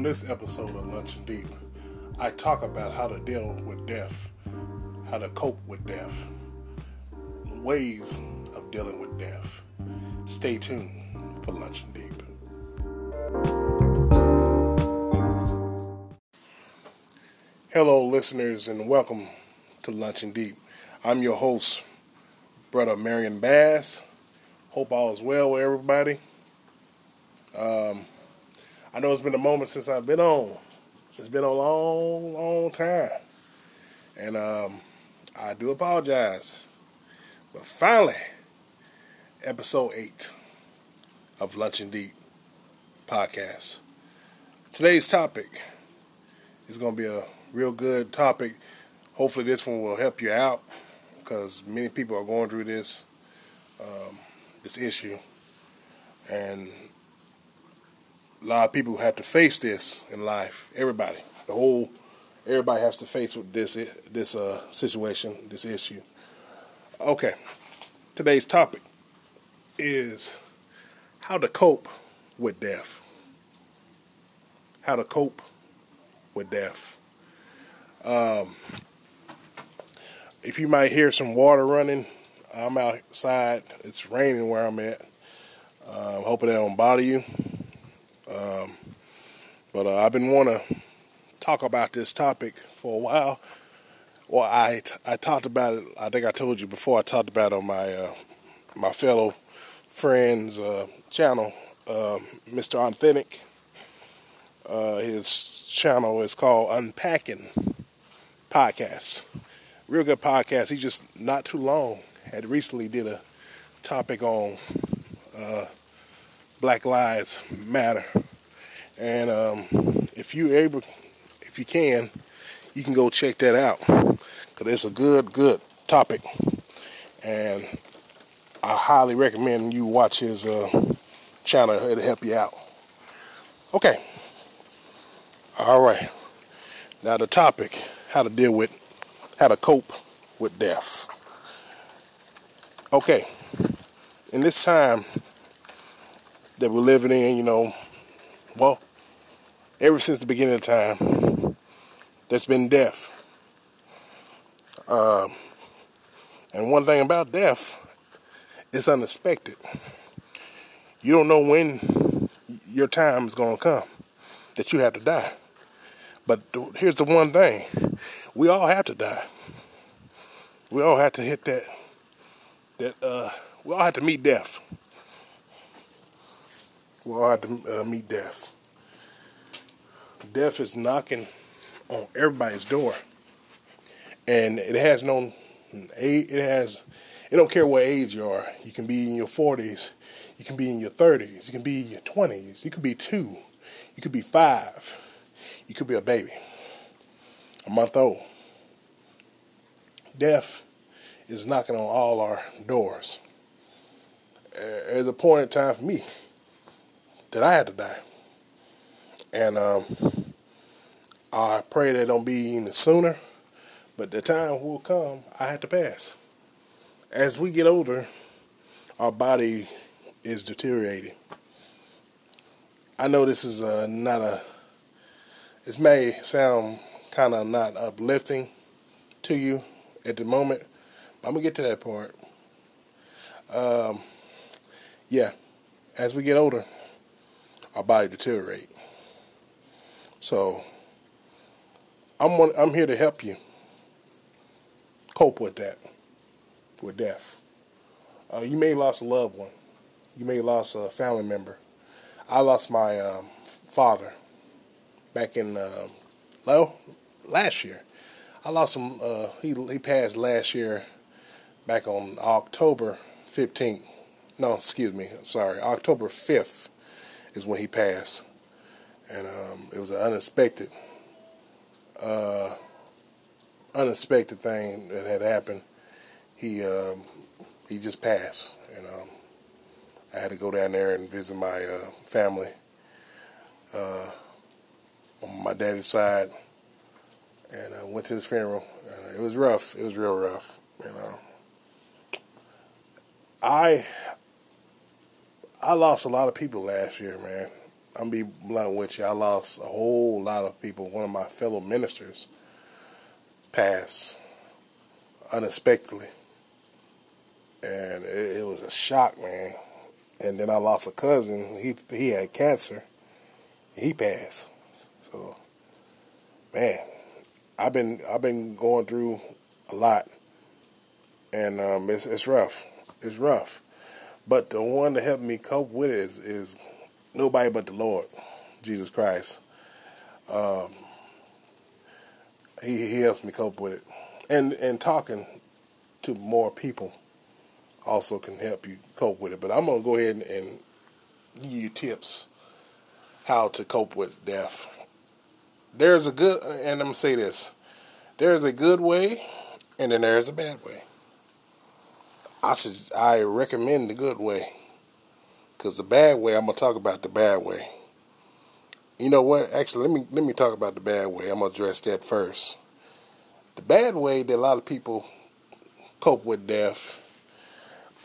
On this episode of Launching Deep, I talk about how to deal with death, how to cope with death, ways of dealing with death. Stay tuned for Launching Deep. Hello, listeners, and welcome to Launching Deep. I'm your host, Brother Marion Bass. Hope all is well with everybody. Um, I know it's been a moment since I've been on. It's been a long, long time. And um, I do apologize. But finally, episode 8 of Launching Deep podcast. Today's topic is going to be a real good topic. Hopefully, this one will help you out because many people are going through this um, this issue, and a lot of people have to face this in life. Everybody, the whole, everybody has to face with this this uh, situation, this issue. Okay, today's topic is how to cope with death. How to cope with death. Um, if you might hear some water running, I'm outside. It's raining where I'm at. Uh, I'm hoping that don't bother you. Um, but uh, I've been wanting to talk about this topic for a while. Well, I, I talked about it. I think I told you before. I talked about it on my uh, my fellow friend's uh, channel, Mr. Um, Authentic. Uh, his channel is called Unpacking Podcast. Real good podcast. He just not too long had recently did a topic on uh, Black Lives Matter. And um, if you able, if you can, you can go check that out because it's a good, good topic, and I highly recommend you watch his uh, channel. It'll help you out. Okay. All right. Now the topic: how to deal with, how to cope with death. Okay. In this time that we're living in, you know, well, ever since the beginning of time, there's been death. Uh, and one thing about death, it's unexpected. You don't know when your time is going to come that you have to die. But here's the one thing we all have to die. We all have to hit that, that, uh, we all have to meet death will to uh, meet death. Death is knocking on everybody's door, and it has no it has it don't care what age you are. You can be in your forties, you can be in your thirties, you can be in your twenties, you could be two, you could be five, you could be a baby, a month old. Death is knocking on all our doors. There's a point in time for me that I had to die. And um, I pray that don't be any sooner, but the time will come I had to pass. As we get older, our body is deteriorating. I know this is uh, not a, this may sound kind of not uplifting to you at the moment. but I'm going to get to that part. Um, yeah, as we get older, our body deteriorate. So I'm one, I'm here to help you cope with that, with death. Uh, you may lost a loved one. You may lost a family member. I lost my um, father back in um, well last year. I lost him. Uh, he he passed last year, back on October fifteenth. No, excuse me. Sorry, October fifth is when he passed, and um, it was an unexpected, uh, unexpected thing that had happened. He um, he just passed, and um, I had to go down there and visit my uh, family uh, on my daddy's side, and I went to his funeral. it was rough. It was real rough, you know. I I lost a lot of people last year, man. I'm be blunt with you. I lost a whole lot of people. One of my fellow ministers passed unexpectedly, and it, it was a shock, man. And then I lost a cousin. He he had cancer. He passed. So, man, I've been I've been going through a lot, and um, it's it's rough. It's rough. But the one to help me cope with it is is nobody but the Lord, Jesus Christ. Um, he, he helps me cope with it, and and talking to more people also can help you cope with it. But I'm gonna go ahead and, and give you tips how to cope with death. There's a good, and I'm gonna say this: there's a good way, and then there's a bad way. I should, I recommend the good way because the bad way, I'm gonna talk about the bad way. You know what? Actually, let me let me talk about the bad way. I'm gonna address that first. The bad way that a lot of people cope with death.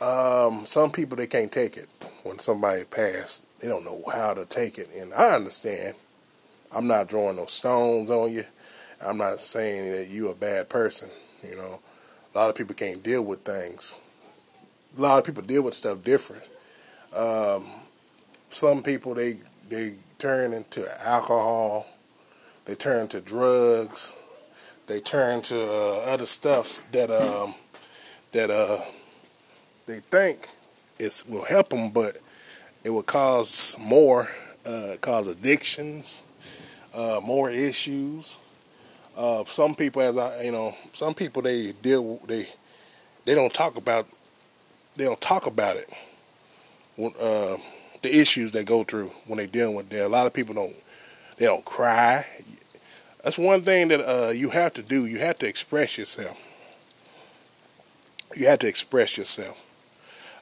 Um, some people they can't take it when somebody passed. They don't know how to take it, and I understand. I'm not throwing no stones on you. I'm not saying that you're a bad person. You know, a lot of people can't deal with things. A lot of people deal with stuff different. Um, some people they they turn into alcohol, they turn to drugs, they turn to uh, other stuff that um, that uh, they think it will help them, but it will cause more, uh, cause addictions, uh, more issues. Uh, some people, as I, you know, some people they deal, they they don't talk about, they don't talk about it uh, the issues they go through when they're dealing with that. A lot of people don't they don't cry. That's one thing that uh, you have to do. You have to express yourself. You have to express yourself.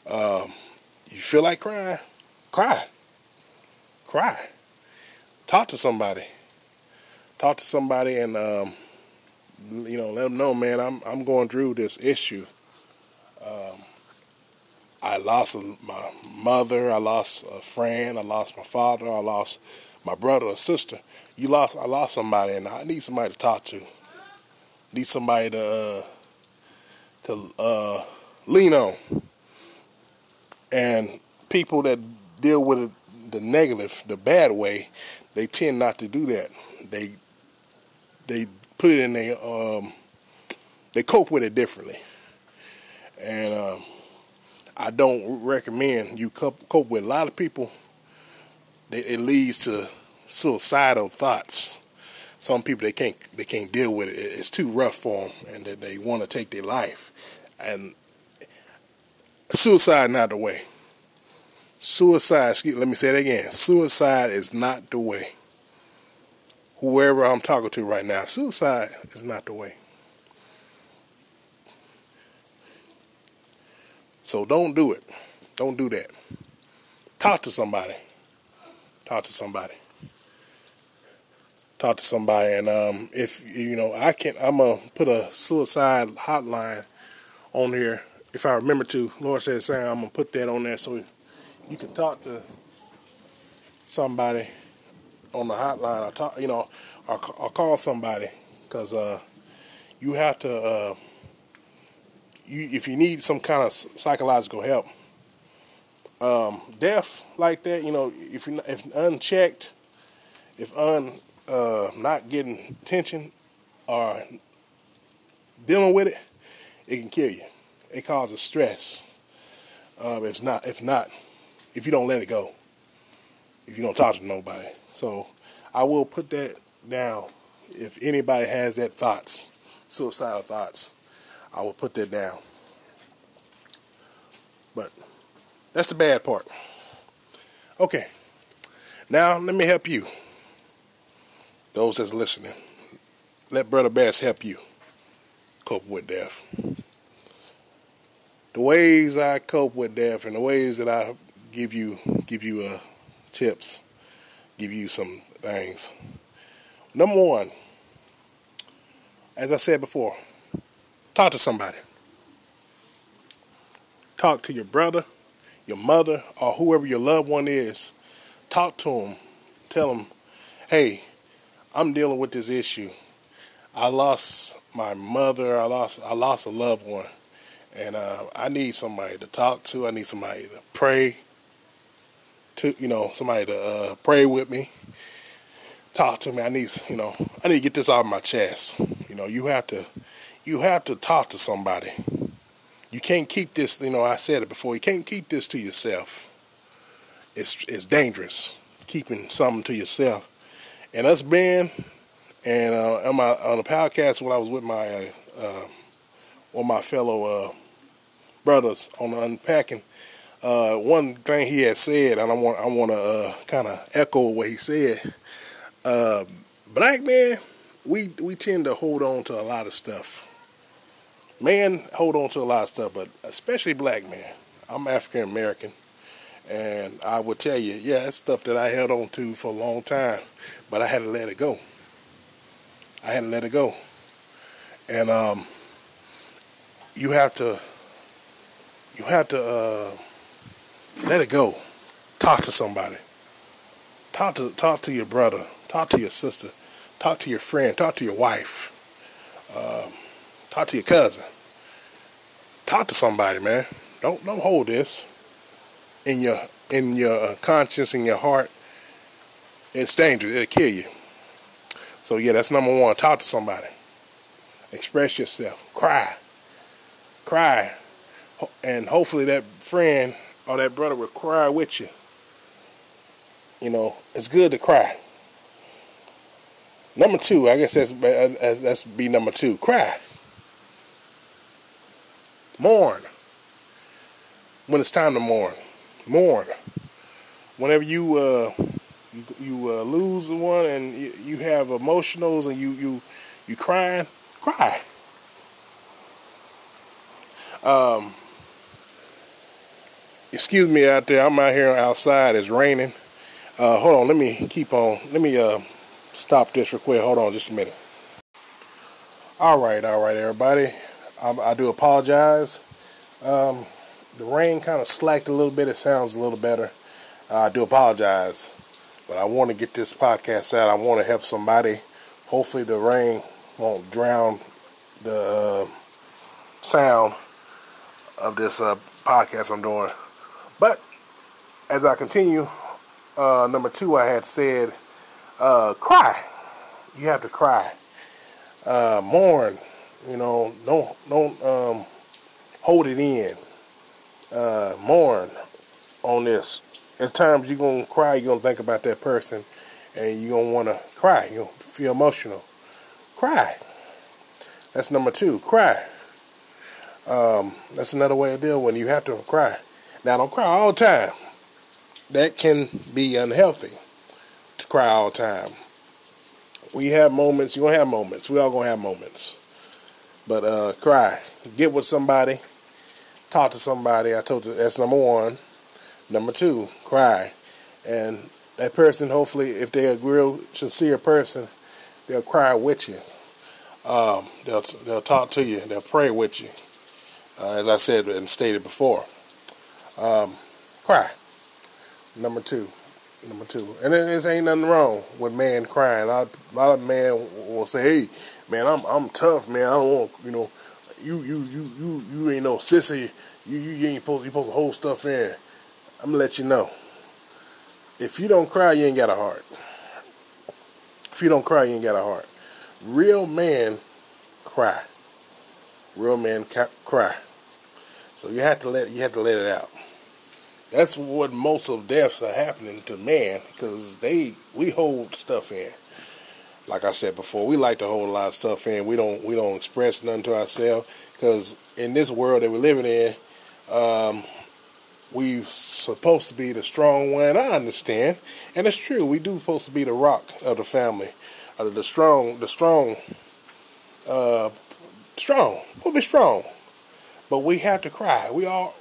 Um, you feel like crying, cry, cry. Talk to somebody. Talk to somebody, and um, you know, let them know, man. I'm I'm going through this issue. Um, I lost my mother, I lost a friend, I lost my father, I lost my brother or sister. You lost, I lost somebody, and I need somebody to talk to. Need somebody to uh, to uh, lean on. And people that deal with the negative, the bad way, they tend not to do that. They they put it in their um, they cope with it differently, and. Um, I don't recommend you cope, with a lot of people. it leads to suicidal thoughts. Some people they can't they can't deal with it. It's too rough for them, and that they want to take their life. And suicide not the way. Suicide. Excuse, let me say it again. Suicide is not the way. Whoever I'm talking to right now, suicide is not the way. So don't do it. Don't do that. Talk to somebody. Talk to somebody. Talk to somebody, and um, if you know, I can. I'm gonna put a suicide hotline on here if I remember to. Lord says, "Sam, I'm gonna put that on there so you can talk to somebody on the hotline. I talk, you know, I'll, call somebody because uh, you have to." Uh, you if you need some kind of psychological help, um, deaf like that, you know, if you if unchecked, if un uh, not getting attention or dealing with it, it can kill you. It causes stress. Uh, if not, if not, if you don't let it go, if you don't talk to nobody. So I will put that down. If anybody has that thoughts, suicidal thoughts, I will put that down. But that's the bad part. Okay. Now let me help you. Those that's listening. Let Brother Bass help you cope with death. The ways I cope with death and the ways that I give you give you uh, tips, give you some things. Number one, as I said before, Talk to somebody. Talk to your brother, your mother, or whoever your loved one is. Talk to them tell them, hey, I'm dealing with this issue. I lost my mother. I lost I lost a loved one, and uh, I need somebody to talk to. I need somebody to pray to. You know, somebody to uh, pray with me. Talk to me. I need you know I need to get this off my chest. You know, you have to you have to talk to somebody. You can't keep this. You know, I said it before. You can't keep this to yourself. It's it's dangerous keeping something to yourself. And us being and uh, on my on the podcast when I was with my uh, uh, my fellow uh, brothers on the unpacking, uh, one thing he had said, and I want I want to uh, kind of echo what he said. Uh, black men, we we tend to hold on to a lot of stuff. Men hold on to a lot of stuff, but especially black men. I'm African American, and I would tell you, yeah, it's stuff that I held on to for a long time, but I had to let it go. I had to let it go. And um, you have to, you have to uh, let it go. Talk to somebody. Talk to talk to your brother. Talk to your sister. Talk to your friend. Talk to your wife. Um, talk to your cousin. Talk to somebody, man. Don't don't hold this in your in your uh, conscience in your heart. It's dangerous. It'll kill you. So yeah, that's number one. Talk to somebody. Express yourself. Cry. Cry. And hopefully that friend or that brother will cry with you. You know, it's good to cry. Number two, I guess that's that's be number two. Cry. Mourn. When it's time to mourn. Mourn. Whenever you uh, you, you uh, lose one and you, you have emotionals and you you you crying, cry. Um, excuse me out there. I'm out here outside. It's raining. Uh, hold on. Let me keep on. Let me uh, stop this real quick. Hold on, just a minute. All right, all right, everybody. I, I do apologize. Um, the rain kind of slacked a little bit. It sounds a little better. Uh, I do apologize. But I want to get this podcast out. I want to help somebody. Hopefully, the rain won't drown the uh, sound of this uh, podcast I'm doing. But as I continue, uh, number two, I had said, uh, cry. You have to cry. Uh, mourn. You know, don't don't um, hold it in. Uh, mourn on this at times you're gonna cry, you're gonna think about that person, and you're gonna wanna cry, you're gonna feel emotional. Cry. That's number two. Cry. Um, that's another way to deal when you have to cry. Now don't cry all the time. That can be unhealthy to cry all the time. We have moments, you're gonna have moments. We all gonna have moments. But uh, cry. Get with somebody. Talk to somebody. I told you that's number one. Number two, cry. And that person, hopefully, if they're a real sincere person, they'll cry with you. Um, they'll they'll talk to you. They'll pray with you. Uh, as I said and stated before, um, cry. Number two, number two, and there ain't nothing wrong with man crying. A lot, a lot of men will say, "Hey, man, I'm I'm tough, man. I don't want you know, you you you you you ain't no sissy. You you ain't supposed you supposed to hold stuff in." I'm gonna let you know. If you don't cry, you ain't got a heart. If you don't cry, you ain't got a heart. Real men cry. Real men cry. So you have to let you have to let it out. That's what most of deaths are happening to man because they we hold stuff in. Like I said before, we like to hold a lot of stuff in. We don't we don't express nothing to ourselves because in this world that we're living in, um, we supposed to be the strong one. I understand, and it's true. We do supposed to be the rock of the family, uh, the strong, the strong, uh, strong. We'll be strong, but we have to cry. We all.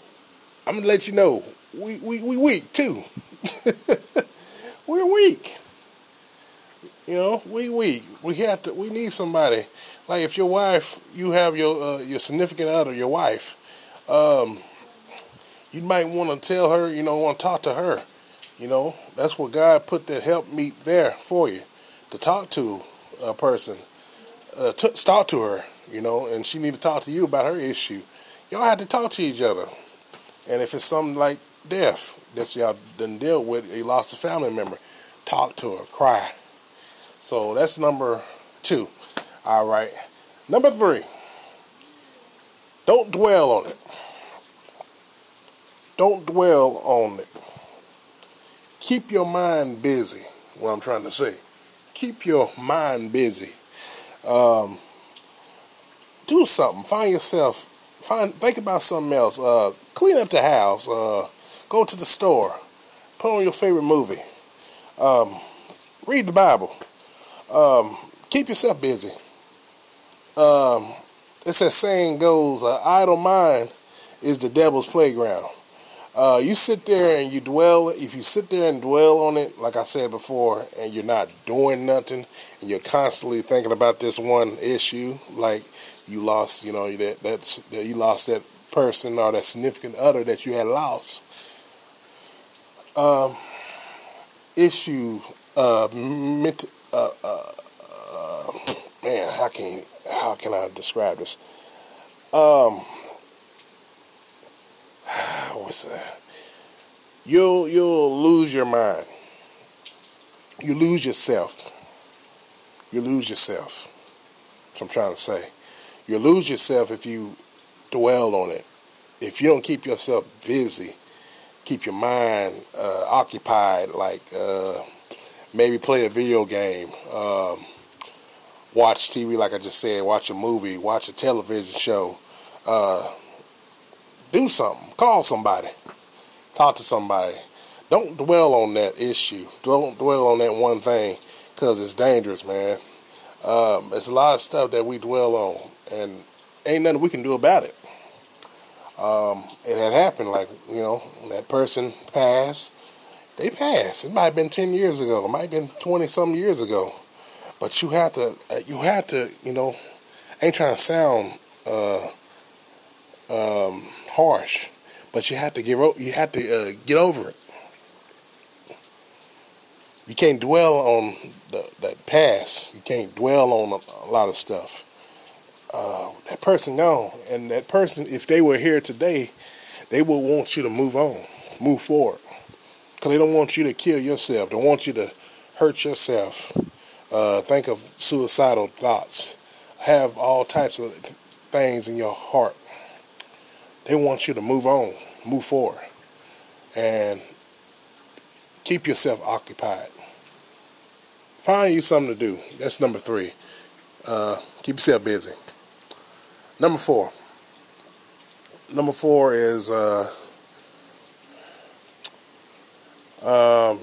I'm gonna let you know. We we we weak too. We're weak. You know, we weak. We have to. We need somebody. Like if your wife, you have your uh, your significant other, your wife. Um, you might want to tell her, you know, want to talk to her. You know, that's what God put that help meet there for you to talk to a person, uh, to talk to her. You know, and she need to talk to you about her issue. Y'all have to talk to each other. And if it's something like death that y'all didn't deal with, you lost a family member, talk to her, cry. So that's number two. All right. Number three, don't dwell on it. Don't dwell on it. Keep your mind busy, what I'm trying to say. Keep your mind busy. Um, do something. Find yourself. Find. Think about something else. Uh, clean up the house. Uh, go to the store. Put on your favorite movie. Um, read the Bible. Um, keep yourself busy. Um, it's a saying goes, "An idle mind is the devil's playground." Uh, you sit there and you dwell. If you sit there and dwell on it, like I said before, and you're not doing nothing, and you're constantly thinking about this one issue, like you lost, you know, that that's that you lost that person or that significant other that you had lost. Um, issue, uh, ment- uh, uh, uh, man, how can how can I describe this? Um, what's that? You'll you'll lose your mind. You lose yourself. You lose yourself. That's what I'm trying to say. You lose yourself if you dwell on it. If you don't keep yourself busy, keep your mind uh, occupied, like uh, maybe play a video game, um, watch TV, like I just said, watch a movie, watch a television show, uh, do something, call somebody, talk to somebody. Don't dwell on that issue. Don't dwell on that one thing because it's dangerous, man. Um, there's a lot of stuff that we dwell on, and ain't nothing we can do about it. Um, it had happened, like you know, that person passed. They passed. It might have been ten years ago. It might have been twenty some years ago. But you have to, uh, you have to, you know, ain't trying to sound uh, um, harsh, but you have to get, you have to uh, get over it. You can't dwell on the, that past. You can't dwell on a, a lot of stuff. Uh, that person gone, and that person, if they were here today, they would want you to move on, move forward, because they don't want you to kill yourself. They don't want you to hurt yourself uh, think of suicidal thoughts, have all types of things in your heart. They want you to move on, move forward, and keep yourself occupied. Find you something to do. That's number three. Uh, keep yourself busy. Number four. Number four is uh, um,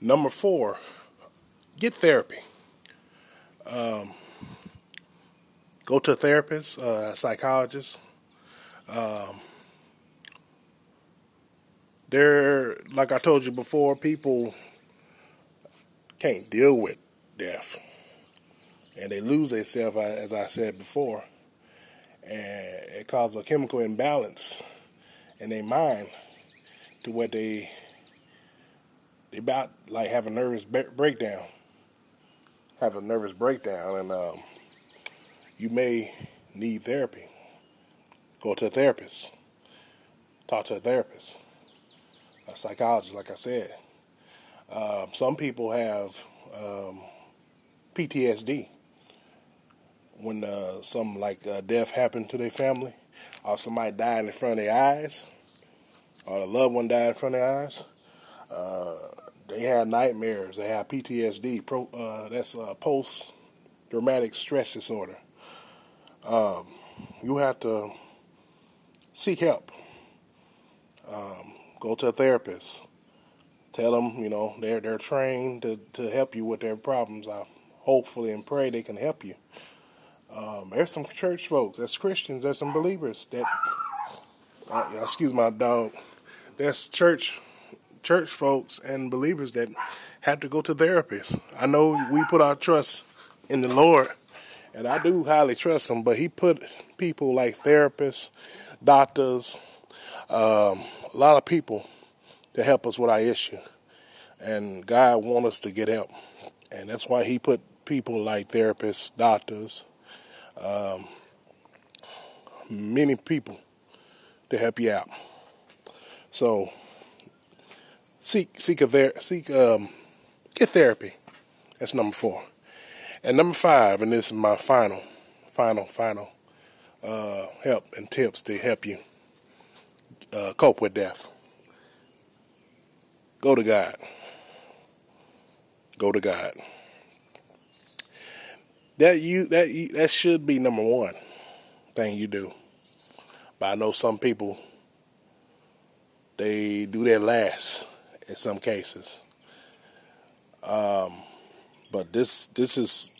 Number four, get therapy. Um, go to a therapist, uh, a psychologist. Um, there, like I told you before, people can't deal with death, and they lose themselves, as I said before, and it causes a chemical imbalance in their mind to what they they about like have a nervous breakdown, have a nervous breakdown, and um, you may need therapy. Go to a therapist. Talk to a therapist, a psychologist, like I said. Uh, some people have um, PTSD when uh, something like uh, death happened to their family, or somebody died in front of their eyes, or a loved one died in front of their eyes. Uh, they have nightmares. They have PTSD. Pro, uh, that's uh, post traumatic stress disorder. Um, you have to seek help. Um, go to a therapist. Tell them, you know, they're they're trained to, to help you with their problems. I hopefully and pray they can help you. Um, there's some church folks, there's Christians, there's some believers that, uh, excuse my dog, there's church church folks and believers that have to go to therapists. I know we put our trust in the Lord and I do highly trust him. But he put people like therapists, doctors, um, a lot of people to help us with our issue, and God wants us to get help, and that's why He put people like therapists, doctors, um, many people to help you out. So seek seek a ther- seek um, get therapy. That's number four. And number five, and this is my final, final, final uh, help and tips to help you uh, cope with death. Go to God. Go to God. That you that you, that should be number one thing you do. But I know some people they do that last in some cases. Um, but this this is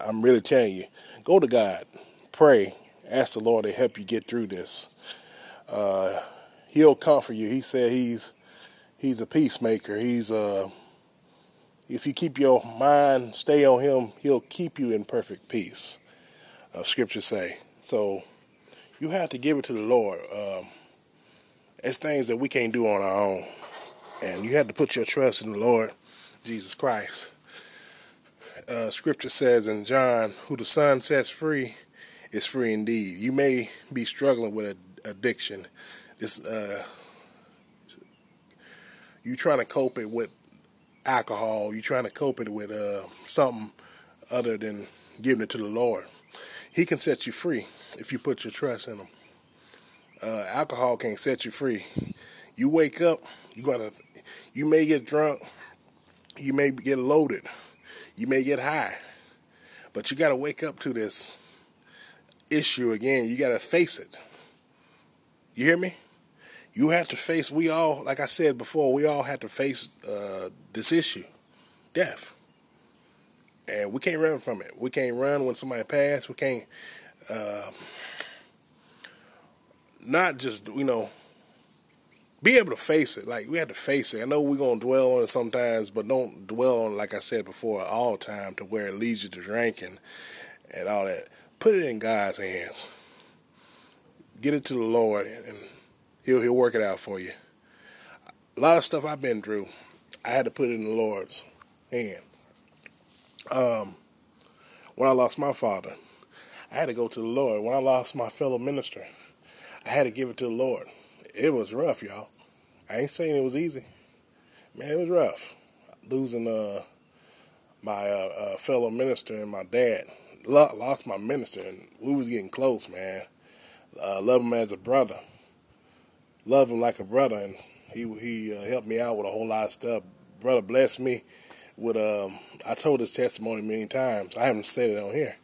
I'm really telling you, go to God, pray, ask the Lord to help you get through this. Uh, he'll comfort you. He said he's he's a peacemaker. He's uh if you keep your mind stay on him, he'll keep you in perfect peace. Uh, scripture say. So you have to give it to the Lord. Um, it's things that we can't do on our own. And you have to put your trust in the Lord Jesus Christ. Uh, scripture says in John, who the Son sets free is free indeed. You may be struggling with addiction. This uh, you trying to cope it with alcohol. you're trying to cope it with uh, something other than giving it to the Lord. He can set you free if you put your trust in Him. Uh, alcohol can't set you free. You wake up, you gotta. You may get drunk. You may get loaded. You may get high, but you gotta wake up to this issue again. You gotta face it. You hear me? You have to face. We all, like I said before, we all have to face uh, this issue, death, and we can't run from it. We can't run when somebody passed. We can't uh, not just you know be able to face it. Like we have to face it. I know we're gonna dwell on it sometimes, but don't dwell on it, like I said before, all time to where it leads you to drinking and all that. Put it in God's hands. Get it to the Lord and He'll he'll work it out for you. A lot of stuff I've been through, I had to put it in the Lord's hand. Um, when I lost my father, I had to go to the Lord. When I lost my fellow minister, I had to give it to the Lord. It was rough, y'all. I ain't saying it was easy. Man, it was rough. Losing uh, my uh, uh, fellow minister and my dad. Lost my minister, and we was getting close, man. Uh, love him as a brother love him like a brother, and he he uh, helped me out with a whole lot of stuff. Brother blessed me with um. I told his testimony many times. I haven't said it on here.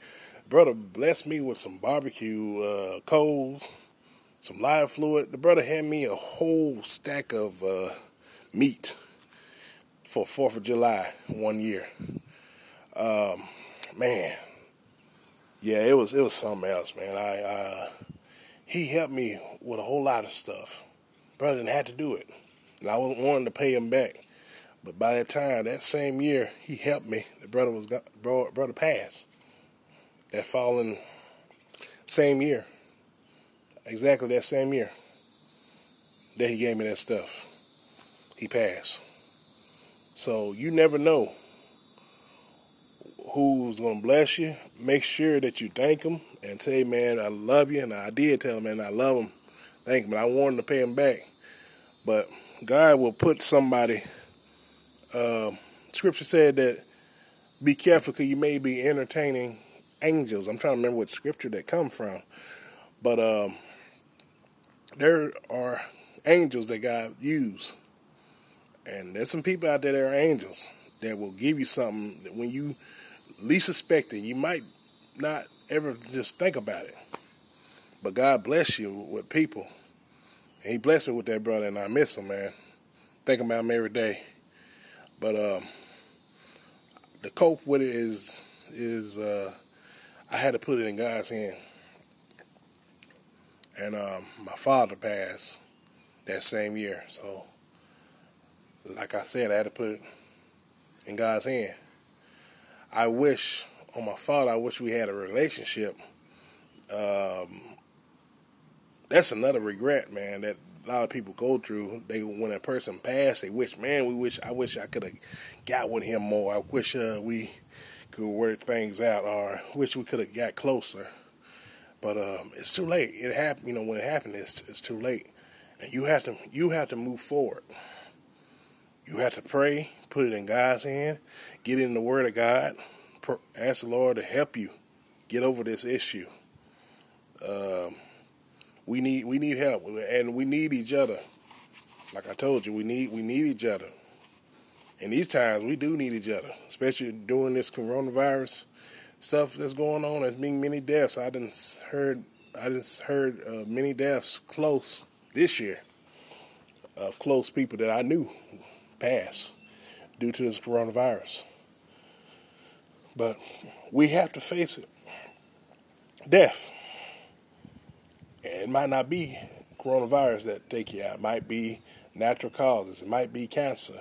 Brother blessed me with some barbecue uh, coals, some live fluid. The brother had me a whole stack of uh, meat for Fourth of July one year. Um, man, yeah, it was it was something else, man. I uh, he helped me with a whole lot of stuff brother didn't have to do it. And I wasn't wanting to pay him back. But by that time, that same year, he helped me. The brother was brother, brother passed. That following same year, exactly that same year, that he gave me that stuff. He passed. So you never know who's gonna bless you. Make sure that you thank him and say, "Man, I love you," and I did tell him, "Man, I love him." Thank him. And I wanted to pay him back. But God will put somebody. Uh, scripture said that be careful because you may be entertaining angels. I'm trying to remember what scripture that come from. But um, there are angels that God use. And there's some people out there that are angels that will give you something that when you least suspect it, you might not ever just think about it. But God bless you with people he blessed me with that brother, and I miss him, man. Think about him every day. But um, the cope with it is is uh, I had to put it in God's hand. And um, my father passed that same year, so like I said, I had to put it in God's hand. I wish on my father, I wish we had a relationship. Um, that's another regret, man. That a lot of people go through. They when a person passed, they wish, man, we wish I wish I could have got with him more. I wish uh, we could work things out, or wish we could have got closer. But um, it's too late. It happened. You know, when it happened, it's it's too late, and you have to you have to move forward. You have to pray, put it in God's hand, get in the Word of God, ask the Lord to help you get over this issue. Um, we need we need help, and we need each other. Like I told you, we need we need each other. In these times, we do need each other, especially during this coronavirus stuff that's going on. There's been many deaths. I didn't heard I just heard uh, many deaths close this year of close people that I knew pass due to this coronavirus. But we have to face it. Death. It might not be coronavirus that take you out. It might be natural causes. It might be cancer.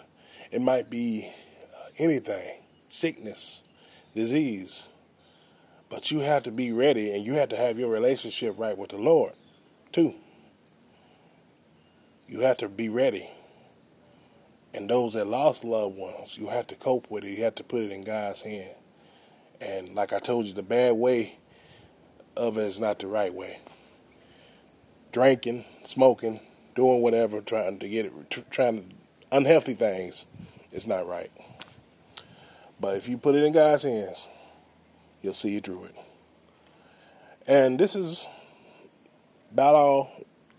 It might be uh, anything, sickness, disease. But you have to be ready and you have to have your relationship right with the Lord, too. You have to be ready. And those that lost loved ones, you have to cope with it. You have to put it in God's hand. And like I told you, the bad way of it is not the right way. Drinking, smoking, doing whatever, trying to get it, trying to, unhealthy things, is not right. But if you put it in God's hands, He'll see you through it. And this is about all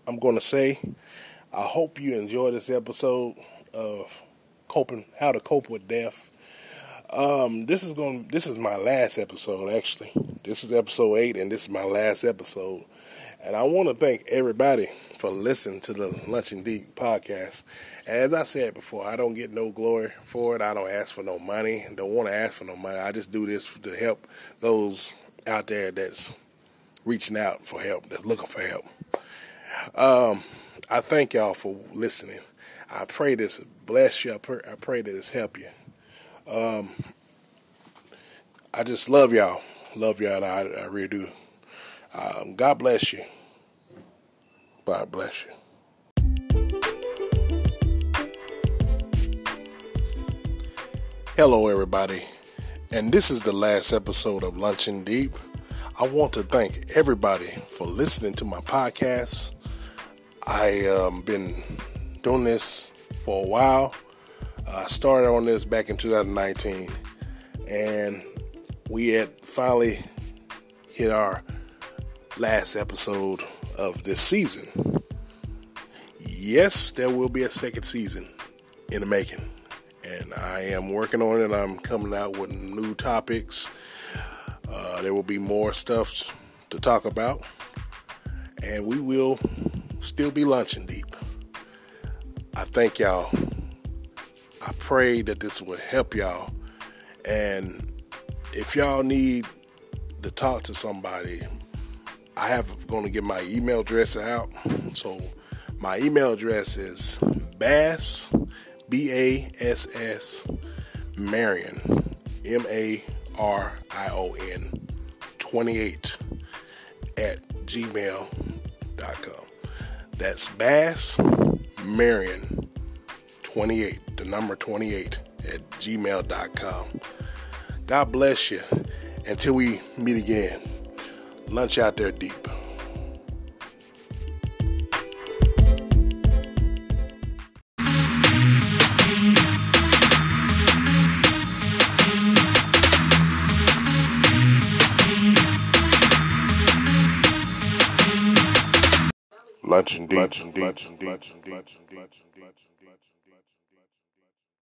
I'm going to say. I hope you enjoy this episode of coping, how to cope with death. Um, this is going. This is my last episode. Actually, this is episode eight, and this is my last episode. And I want to thank everybody for listening to the Launching Deep podcast. As I said before, I don't get no glory for it. I don't ask for no money. Don't want to ask for no money. I just do this to help those out there that's reaching out for help, that's looking for help. Um, I thank y'all for listening. I pray this bless you. I pray, I pray that this help you. Um, I just love y'all. Love y'all. I, I really do. Um, God bless you. God bless you. Hello, everybody. And this is the last episode of Launching Deep. I want to thank everybody for listening to my podcast. I um been doing this for a while. I started on this back in 2019, and we had finally hit our last episode of this season. Yes, there will be a second season in the making, and I am working on it. I'm coming out with new topics. Uh, there will be more stuff to talk about, and we will still be lunching deep. I thank y'all. I pray that this will help y'all. And if y'all need to talk to somebody, I have going to get my email address out. So my email address is bass b a s s marion m a r i o n 28 at gmail.com. That's bass marion 28 the number 28 at gmail.com. God bless you. Until we meet again lunch out there deep. Lunch and deep, lunch and deep, lunch and deep, lunch and deep.